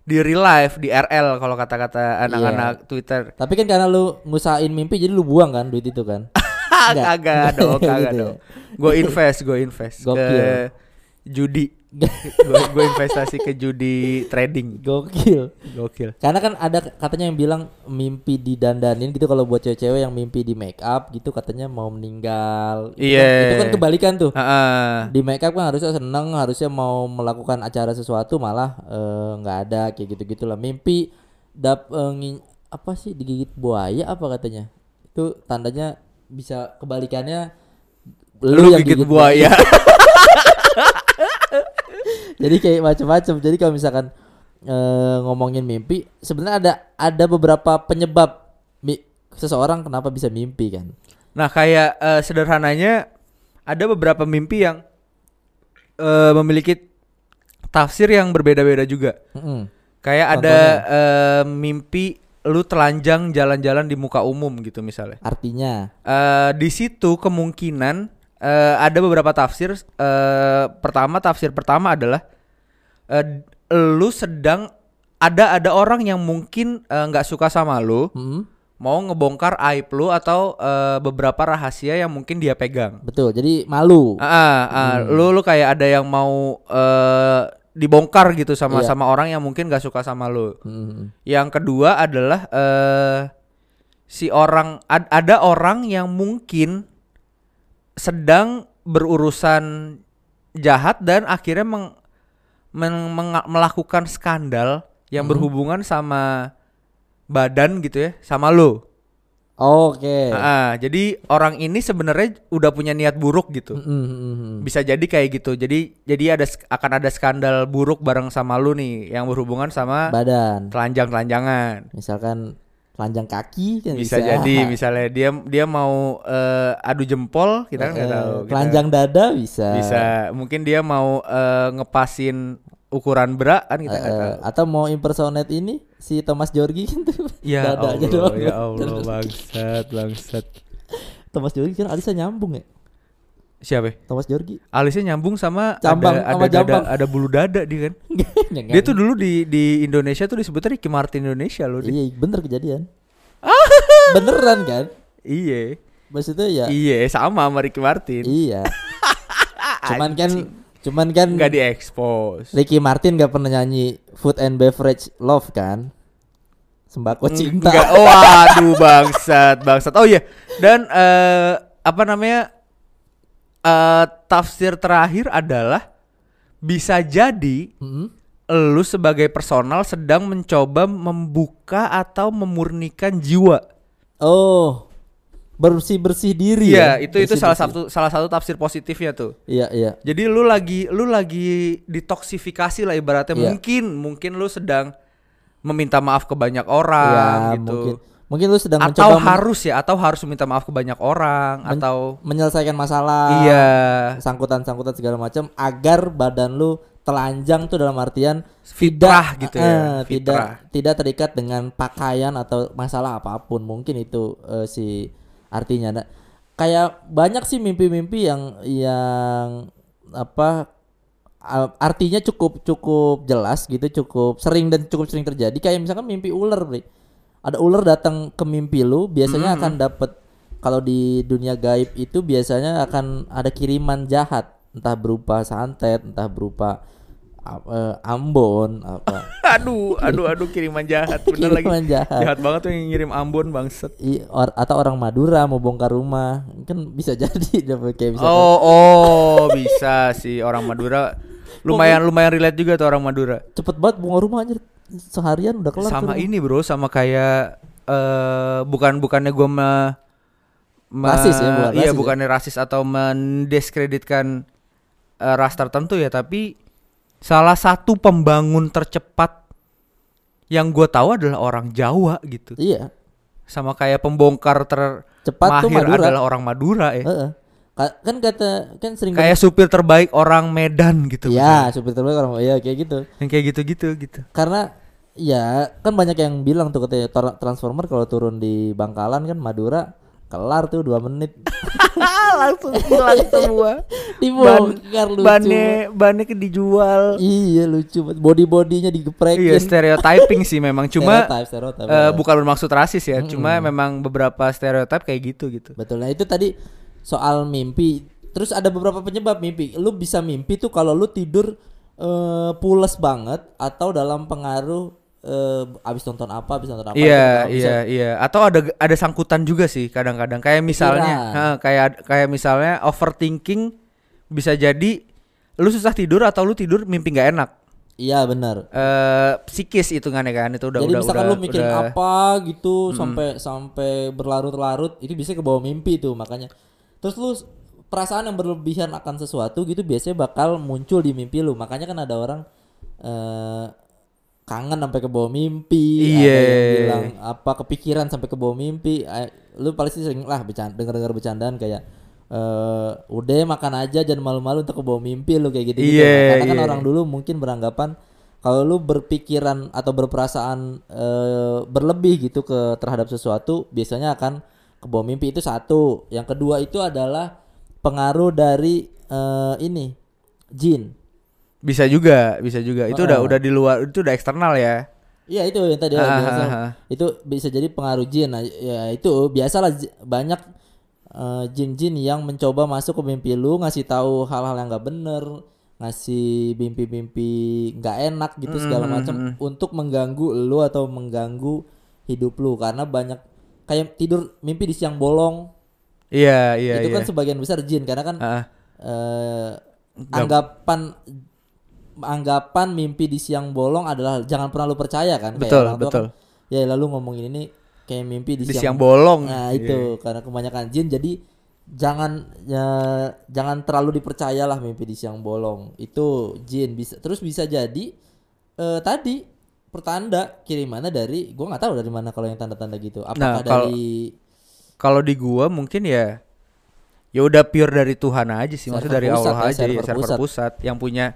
di real life di RL kalau kata-kata anak-anak Twitter. Tapi kan karena lu ngusahain mimpi jadi lu buang kan duit itu kan. Kagak dong, Gitu kagak ya. dong. Gue invest, gue invest ke Gokil. judi. Gue investasi ke judi trading. Gokil. Gokil. Karena kan ada katanya yang bilang mimpi didandanin gitu kalau buat cewek-cewek yang mimpi di make up gitu katanya mau meninggal. Itu Iya. kan- Itu kan kebalikan tuh. Heeh. Di make up kan harusnya seneng, harusnya mau melakukan acara sesuatu malah eh, nggak ada kayak gitu gitulah. Mimpi dap ngin- apa sih digigit buaya apa katanya? Itu tandanya bisa kebalikannya Lu, yang gigit gigit buaya. jadi kayak macam-macam jadi kalau misalkan eh, ngomongin mimpi sebenarnya ada ada beberapa penyebab mi- seseorang kenapa bisa mimpi kan Nah, kayak eh, sederhananya ada beberapa mimpi yang eh, memiliki tafsir yang berbeda-beda juga. Mm-mm. Kayak ada eh, mimpi lu telanjang jalan-jalan di muka umum gitu misalnya. artinya Eh di situ kemungkinan eh, ada beberapa tafsir. eh pertama tafsir pertama adalah eh, lu sedang ada ada orang yang mungkin nggak suka sama lu, Mm-mm. mau ngebongkar aib lu atau eh, beberapa rahasia yang mungkin dia pegang. betul jadi malu Ah, ah, ah, lu lu kayak ada yang mau eh, dibongkar gitu sama Iya. sama orang yang mungkin gak suka sama lu. Mm-mm. Yang kedua adalah eh si orang ad- ada orang yang mungkin sedang berurusan jahat dan akhirnya meng- men- menga- melakukan skandal yang berhubungan sama badan gitu ya, sama lo. oke Ah, jadi orang ini sebenarnya udah punya niat buruk gitu. Mm-mm. Bisa jadi kayak gitu. Jadi jadi ada akan ada skandal buruk bareng sama lu nih yang berhubungan sama badan telanjang-telanjangan. misalkan telanjang kaki kan bisa, jadi misalnya dia dia mau eh, adu jempol kita kan nggak Eh, tahu Kita- dada bisa. Bisa. Mungkin dia mau eh, ngepasin ukuran bra kan kita nggak tahu. atau mau impersonate ini si Thomas Jorgi kan tuh ya dadanya Allah doang. ya Allah bangsat bangsat. Thomas Jorgi kan alisnya nyambung ya siapa? Thomas Jorgi. Alisnya nyambung sama Jambang, ada sama ada, jambang. ada bulu dada dia kan. Dia tuh dulu di di Indonesia tuh disebutnya Ricky Martin Indonesia loh iya bener kejadian. Beneran kan? Iya. Maksudnya ya iya sama sama Ricky Martin. Iya. Cuman kan cuman kan nggak diekspos. Ricky Martin gak pernah nyanyi food and beverage love kan? Sembako cinta. Enggak, waduh bangsat, bangsat. Oh iya, dan eh apa namanya? Eh tafsir terakhir adalah bisa jadi Mm-mm. lu sebagai personal sedang mencoba membuka atau memurnikan jiwa. Oh. Bersih-bersih diri Iya, ya. itu itu salah satu salah satu tafsir positifnya tuh. Iya, iya. Jadi lu lagi lu lagi detoksifikasi lah ibaratnya. Iya. Mungkin mungkin lu sedang meminta maaf ke banyak orang Iya, gitu. mungkin mungkin lu sedang Atau mencoba men- harus ya, atau harus meminta maaf ke banyak orang men- atau menyelesaikan masalah. iya. Sangkutan-sangkutan segala macam agar badan lu telanjang tuh dalam artian Fitrah tidak gitu ya, eh, tidak fitrah. tidak terikat dengan pakaian atau masalah apa pun. Mungkin itu eh, si artinya. Nah, kayak banyak sih mimpi-mimpi yang yang apa artinya cukup cukup jelas gitu, cukup sering dan cukup sering terjadi. Kayak misalkan mimpi ular, Bre. Ada ular datang ke mimpi lu, biasanya akan dapet kalau di dunia gaib itu biasanya akan ada kiriman jahat, entah berupa santet, entah berupa eh, Ambon apa. Aduh, aduh, aduh kiriman jahat bener lagi. Kiriman jahat. Jahat banget tuh yang ngirim Ambon bangset. I- or- atau orang Madura mau bongkar rumah kan bisa jadi dapat kayak bisa Oh, oh, bisa sih orang Madura. Lumayan lumayan relate juga tuh orang Madura. cepet banget bongkar rumah anjir seharian udah kelar Sama tuh ini, Bro, sama kayak eh bukan bukannya gua me, me- Rasis ya, bukan Iya, rasis ya? bukannya rasis atau mendiskreditkan eh, ras tertentu ya, tapi salah satu pembangun tercepat yang gua tahu adalah orang Jawa gitu. iya Sama kayak pembongkar ter cepat tuh Madura adalah orang Madura ya. Heeh. Ka- kan kata kan sering Kayak supir terbaik orang Medan gitu. ya supir terbaik orang ya kayak gitu Yang kayak gitu-gitu gitu. karena ya kan banyak yang bilang tuh katanya transformer kalau turun di Bangkalan kan Madura kelar tuh dua menit Langsung hilang semua. dibongkar lucu bannya bannya ke dijual. iya lucu banget body bodinya digeprekin Iya stereotyping sih memang cuma Stereotype, stereotype, eh, ya. bukan bermaksud rasis ya, cuma memang beberapa stereotip kayak gitu gitu. Betul. Nah, itu tadi soal mimpi. Terus ada beberapa penyebab mimpi. Lu bisa mimpi tuh kalau lu tidur eh, pules banget atau dalam pengaruh eh, abis nonton apa, abis nonton apa. Iya gitu. Bisa- iya iya. Atau ada ada sangkutan juga sih kadang-kadang kayak misalnya kayak kayak misalnya overthinking bisa jadi lu susah tidur atau lu tidur mimpi nggak enak. Iya, benar. eh psikis hitungannya kan itu udah Jadi udah misalkan udah, lu mikirin udah- apa gitu sampai sampai berlarut-larut, itu bisa ke bawah mimpi tuh makanya. Terus lu perasaan yang berlebihan akan sesuatu gitu biasanya bakal muncul di mimpi lu. Makanya kan ada orang eh kangen sampai ke bawah mimpi, ada Iya. yang bilang apa kepikiran sampai ke bawah mimpi. Lu pasti sering lah bercanda, denger-denger bercandaan kayak eh udah makan aja jangan malu-malu untuk ke bawah mimpi lu kayak gitu gitu. Iya, Karena kan iya. orang dulu mungkin beranggapan kalau lu berpikiran atau berperasaan eh, berlebih gitu ke terhadap sesuatu biasanya akan ke bawah mimpi itu satu. Yang kedua itu adalah pengaruh dari eh, ini jin. Bisa juga bisa juga itu udah Heeh. udah di luar itu udah eksternal ya Iya itu yang tadi Ah, ya, biasa. ah, ah. itu bisa jadi pengaruh jin. Nah, ya itu biasalah banyak eh, jin-jin yang mencoba masuk ke mimpi lu ngasih tahu hal-hal yang nggak bener, ngasih mimpi-mimpi nggak enak gitu segala Hmm, macam untuk mengganggu lu atau mengganggu hidup lu karena banyak kayak tidur mimpi di siang bolong iya iya itu iya kan sebagian besar jin karena kan Ah, eh, anggapan anggapan mimpi di siang bolong adalah jangan pernah lu percaya kan kayak Betul, betul. kan, ya lalu ngomongin ini kayak mimpi di, di siang bolong. Nah Iya. itu karena kebanyakan jin. Jadi jangan ya, jangan terlalu dipercayalah mimpi di siang bolong. Itu jin. Bisa terus bisa jadi eh, tadi pertanda kirimannya dari gua nggak tahu dari mana kalau yang tanda-tanda gitu. Apakah Nah, kalau- dari kalau di gua mungkin ya ya udah pure dari Tuhan aja sih. Maksudnya dari pusat Allah ya, aja ya server server pusat. pusat yang punya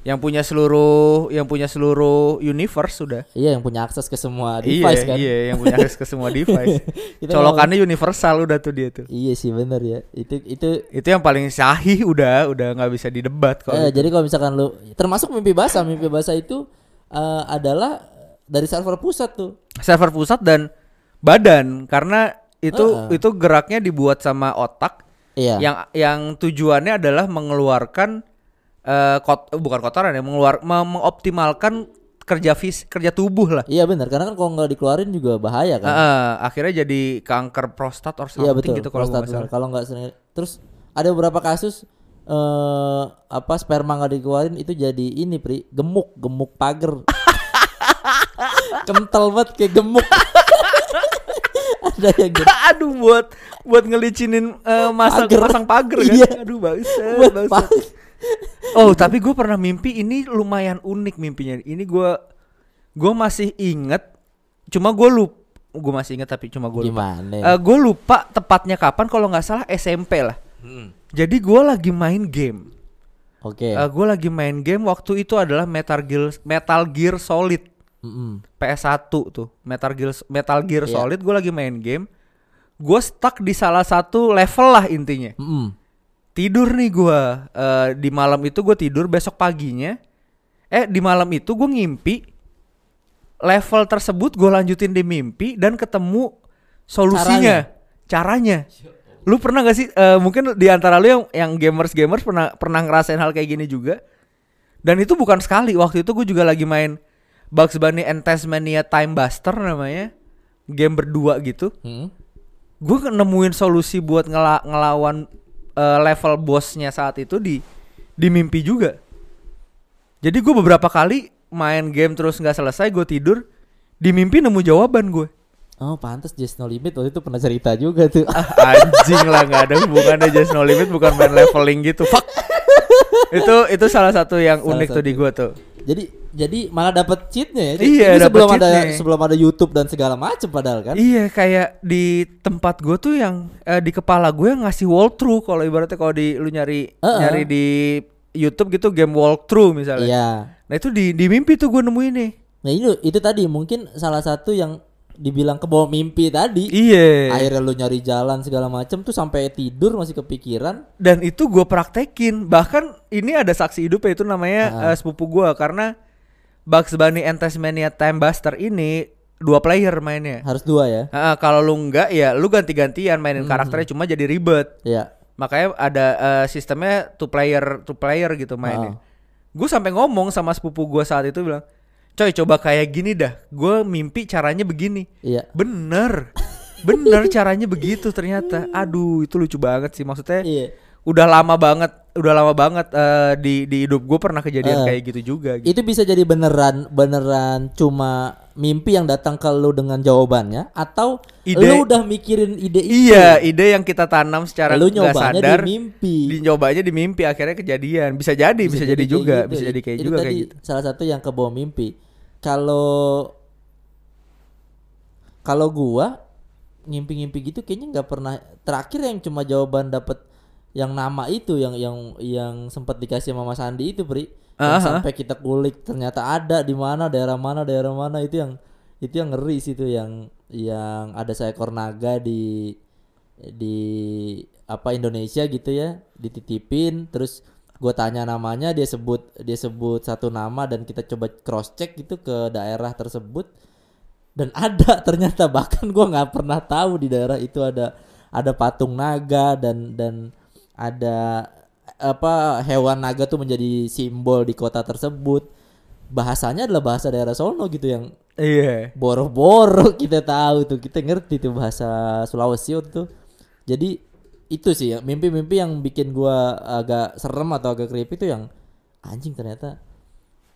yang punya seluruh yang punya seluruh universe sudah iya yang punya akses ke semua iya device kan iya yang punya akses ke semua device colokannya universal udah tuh dia tuh Iya sih bener ya. Itu itu itu yang paling sahih udah udah nggak bisa didebat kok eh, jadi kalau misalkan lu termasuk mimpi basah, mimpi basah itu eh, adalah dari server pusat tuh. server pusat dan badan karena itu Heeh. itu geraknya dibuat sama otak Iya. yang yang tujuannya adalah mengeluarkan eh, kot, bukan kotoran ya mengeluar mengoptimalkan kerja fis kerja tubuh lah Iya benar karena kan kalau nggak dikeluarin juga bahaya kan. Heeh, akhirnya jadi kanker prostat or something Iya betul. gitu kalau prostat nggak benar. salah Kalau nggak sering terus ada beberapa kasus eh apa sperma nggak dikeluarin itu jadi ini pri gemuk gemuk pagar kental banget kayak gemuk ada yang gitu Aduh buat buat ngelicinin eh, masa Pager. pasang pagar kan. Iya. Aduh bangsat. pagar. Oh, tapi gue pernah mimpi ini lumayan unik mimpinya. Ini gue gue masih inget cuma gue lupa gue masih inget tapi cuma gue lupa. gimana gue lupa tepatnya kapan kalau nggak salah SMP lah. Jadi gue lagi main game. oke gue lagi main game waktu itu adalah Metal Gear Metal Gear Solid Mm-mm. PS1 tuh Metal Gear Metal Gear Iya. Solid gue lagi main game gue stuck di salah satu level lah intinya Mm-mm. Tidur nih gue di malam itu gue tidur besok paginya. Eh di malam itu gue ngimpi level tersebut gue lanjutin di mimpi dan ketemu solusinya. Caranya, lu pernah gak sih eh, mungkin di antara lu yang yang gamers gamers pernah pernah ngerasain hal kayak gini juga? Dan itu bukan sekali waktu itu gue juga lagi main Bugs Bunny and Tasmania Time Buster namanya. Game berdua gitu. Mm-mm. gue nemuin solusi buat ngela- ngelawan eh, level bosnya saat itu di di mimpi juga. Jadi gue beberapa kali main game terus nggak selesai gue tidur di mimpi nemu jawaban gue. oh pantas Just No Limit waktu itu pernah cerita juga tuh Ah, anjing lah nggak ada hubungannya Just No Limit bukan main leveling gitu. Fuck. itu itu salah satu yang Salah unik tuh di satu. gue tuh. Jadi jadi malah dapat cheatnya ya Jadi Iya, ini dapet sebelum ada sebelum ada YouTube dan segala macem padahal kan Iya kayak di tempat gue tuh yang eh, di kepala gue yang ngasih walkthrough kalau ibaratnya kalau di lu nyari Heeh. nyari di YouTube gitu game walkthrough misalnya. iya Nah itu di di mimpi tuh gue nemuin nih. nah itu itu tadi mungkin salah satu yang dibilang ke bawah mimpi tadi Iya. akhirnya lu nyari jalan segala macem tuh sampai tidur masih kepikiran Dan itu gue praktekin. Bahkan ini ada saksi hidupnya itu namanya Ah. eh, sepupu gue karena Bugs Bunny and Tasmania Time Buster ini dua player mainnya. harus dua ya Ah, kalau lu enggak ya lu ganti-gantian mainin Hmm. karakternya cuma jadi ribet. ya Makanya ada eh, sistemnya two player two player gitu mainnya. Ah. Gue sampai ngomong sama sepupu gue saat itu bilang, coy coba kayak gini dah. Gue mimpi caranya begini. iya Bener, bener caranya begitu ternyata. Aduh itu lucu banget sih maksudnya. iya Udah lama banget, udah lama banget eh, di di hidup gue pernah kejadian Eh. kayak gitu juga. Gitu. itu bisa jadi beneran beneran cuma mimpi yang datang ke lu dengan jawabannya atau Ide- lu udah mikirin ide itu Iya, ide yang kita tanam secara lu nyobanya sadar, di mimpi dinyobanya di mimpi akhirnya kejadian. Bisa jadi, bisa, jadi, kayak juga, gitu. bisa jadi kayak Itu juga tadi kayak gitu. salah satu yang ke bawah mimpi kalau kalau gua ngimpi-ngimpi gitu kayaknya nggak pernah terakhir yang cuma jawaban dapat yang nama itu yang yang yang sempat dikasih sama Mas Andi itu Pri Aha. sampai kita kulik ternyata ada di mana daerah mana daerah mana itu yang itu yang ngeri sih itu yang yang ada seekor naga di di apa Indonesia gitu ya dititipin terus gue tanya namanya dia sebut dia sebut satu nama dan kita coba cross check gitu ke daerah tersebut dan ada ternyata bahkan gua nggak pernah tahu di daerah itu ada ada patung naga dan dan ada apa hewan naga tuh menjadi simbol di kota tersebut bahasanya adalah bahasa daerah Solo gitu yang Iya. boro-boro kita tahu tuh kita ngerti tuh bahasa Sulawesi itu jadi itu sih ya mimpi-mimpi yang bikin gua agak serem atau agak creepy itu yang anjing ternyata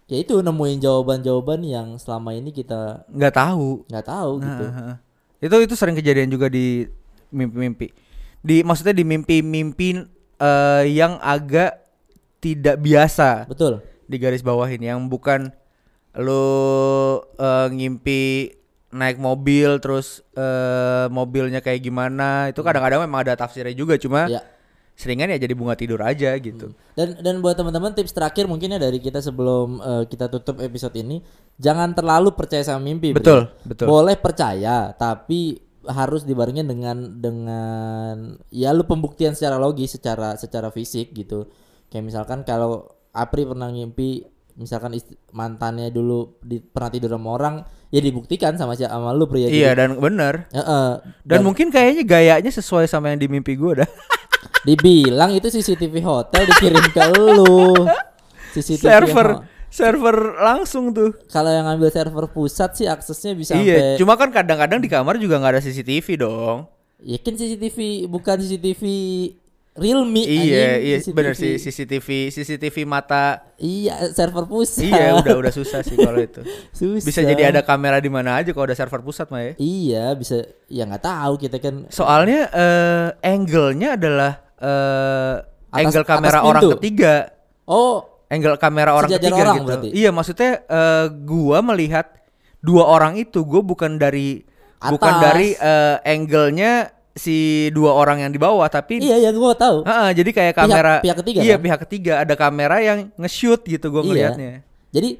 ya itu nemuin jawaban-jawaban yang selama ini kita Nggak tahu. nggak tahu gitu Nah, itu itu sering kejadian juga di mimpi-mimpi. Di maksudnya di mimpi-mimpi eh, yang agak tidak biasa betul di garis bawah ini yang bukan lu eh, ngimpi naik mobil terus eh, mobilnya kayak gimana itu kadang-kadang memang ada tafsirnya juga cuma ya seringan ya jadi bunga tidur aja gitu. dan dan buat teman-teman tips terakhir mungkin ya dari kita sebelum eh, kita tutup episode ini jangan terlalu percaya sama mimpi. Betul, betul. boleh percaya tapi harus dibarengin dengan dengan ya lu pembuktian secara logis secara secara fisik gitu. Kayak misalkan kalau Apri pernah ngimpi misalkan ist- mantannya dulu di, pernah tidur sama orang ya dibuktikan sama si sama lu pria Iya dan bener. Heeh. dan, mungkin kayaknya gayanya sesuai sama yang di mimpi gue dah. dibilang itu CCTV hotel dikirim ke lu. CCTV server. ho- server langsung tuh. kalau yang ngambil server pusat sih aksesnya bisa Iya, sampai cuma kan kadang-kadang di kamar juga nggak ada CCTV dong. ya kan CCTV bukan CCTV Realme Iya, anjing, iya CCTV. bener sih CCTV, CCTV mata. Iya, server pusat. iya, udah udah susah sih kalau itu. Susah. Bisa jadi ada kamera di mana aja kalau ada server pusat mah ya. Iya, bisa ya nggak tahu kita kan Soalnya eh angle-nya adalah eh Atas- angle atas kamera pintu. orang ketiga. Oh, Angle kamera orang Sejajar ketiga orang gitu. berarti? Iya, maksudnya eh gua melihat dua orang itu gua bukan dari bukan Atas. dari eh, angle-nya si dua orang yang di bawah tapi iya ya gua tahu. Heeh, jadi kayak kamera pihak ketiga, Iya, kan? pihak ketiga ada kamera yang nge-shoot gitu gua Iya. ngelihatnya. Jadi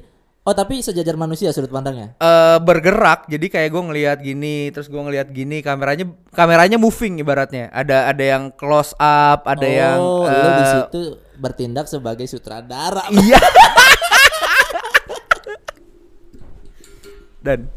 oh tapi sejajar manusia sudut pandangnya. eh bergerak jadi kayak gue ngelihat gini terus gue ngelihat gini kameranya kameranya moving ibaratnya ada ada yang close up ada yang oh, lu di eh, situ bertindak sebagai sutradara. iya dan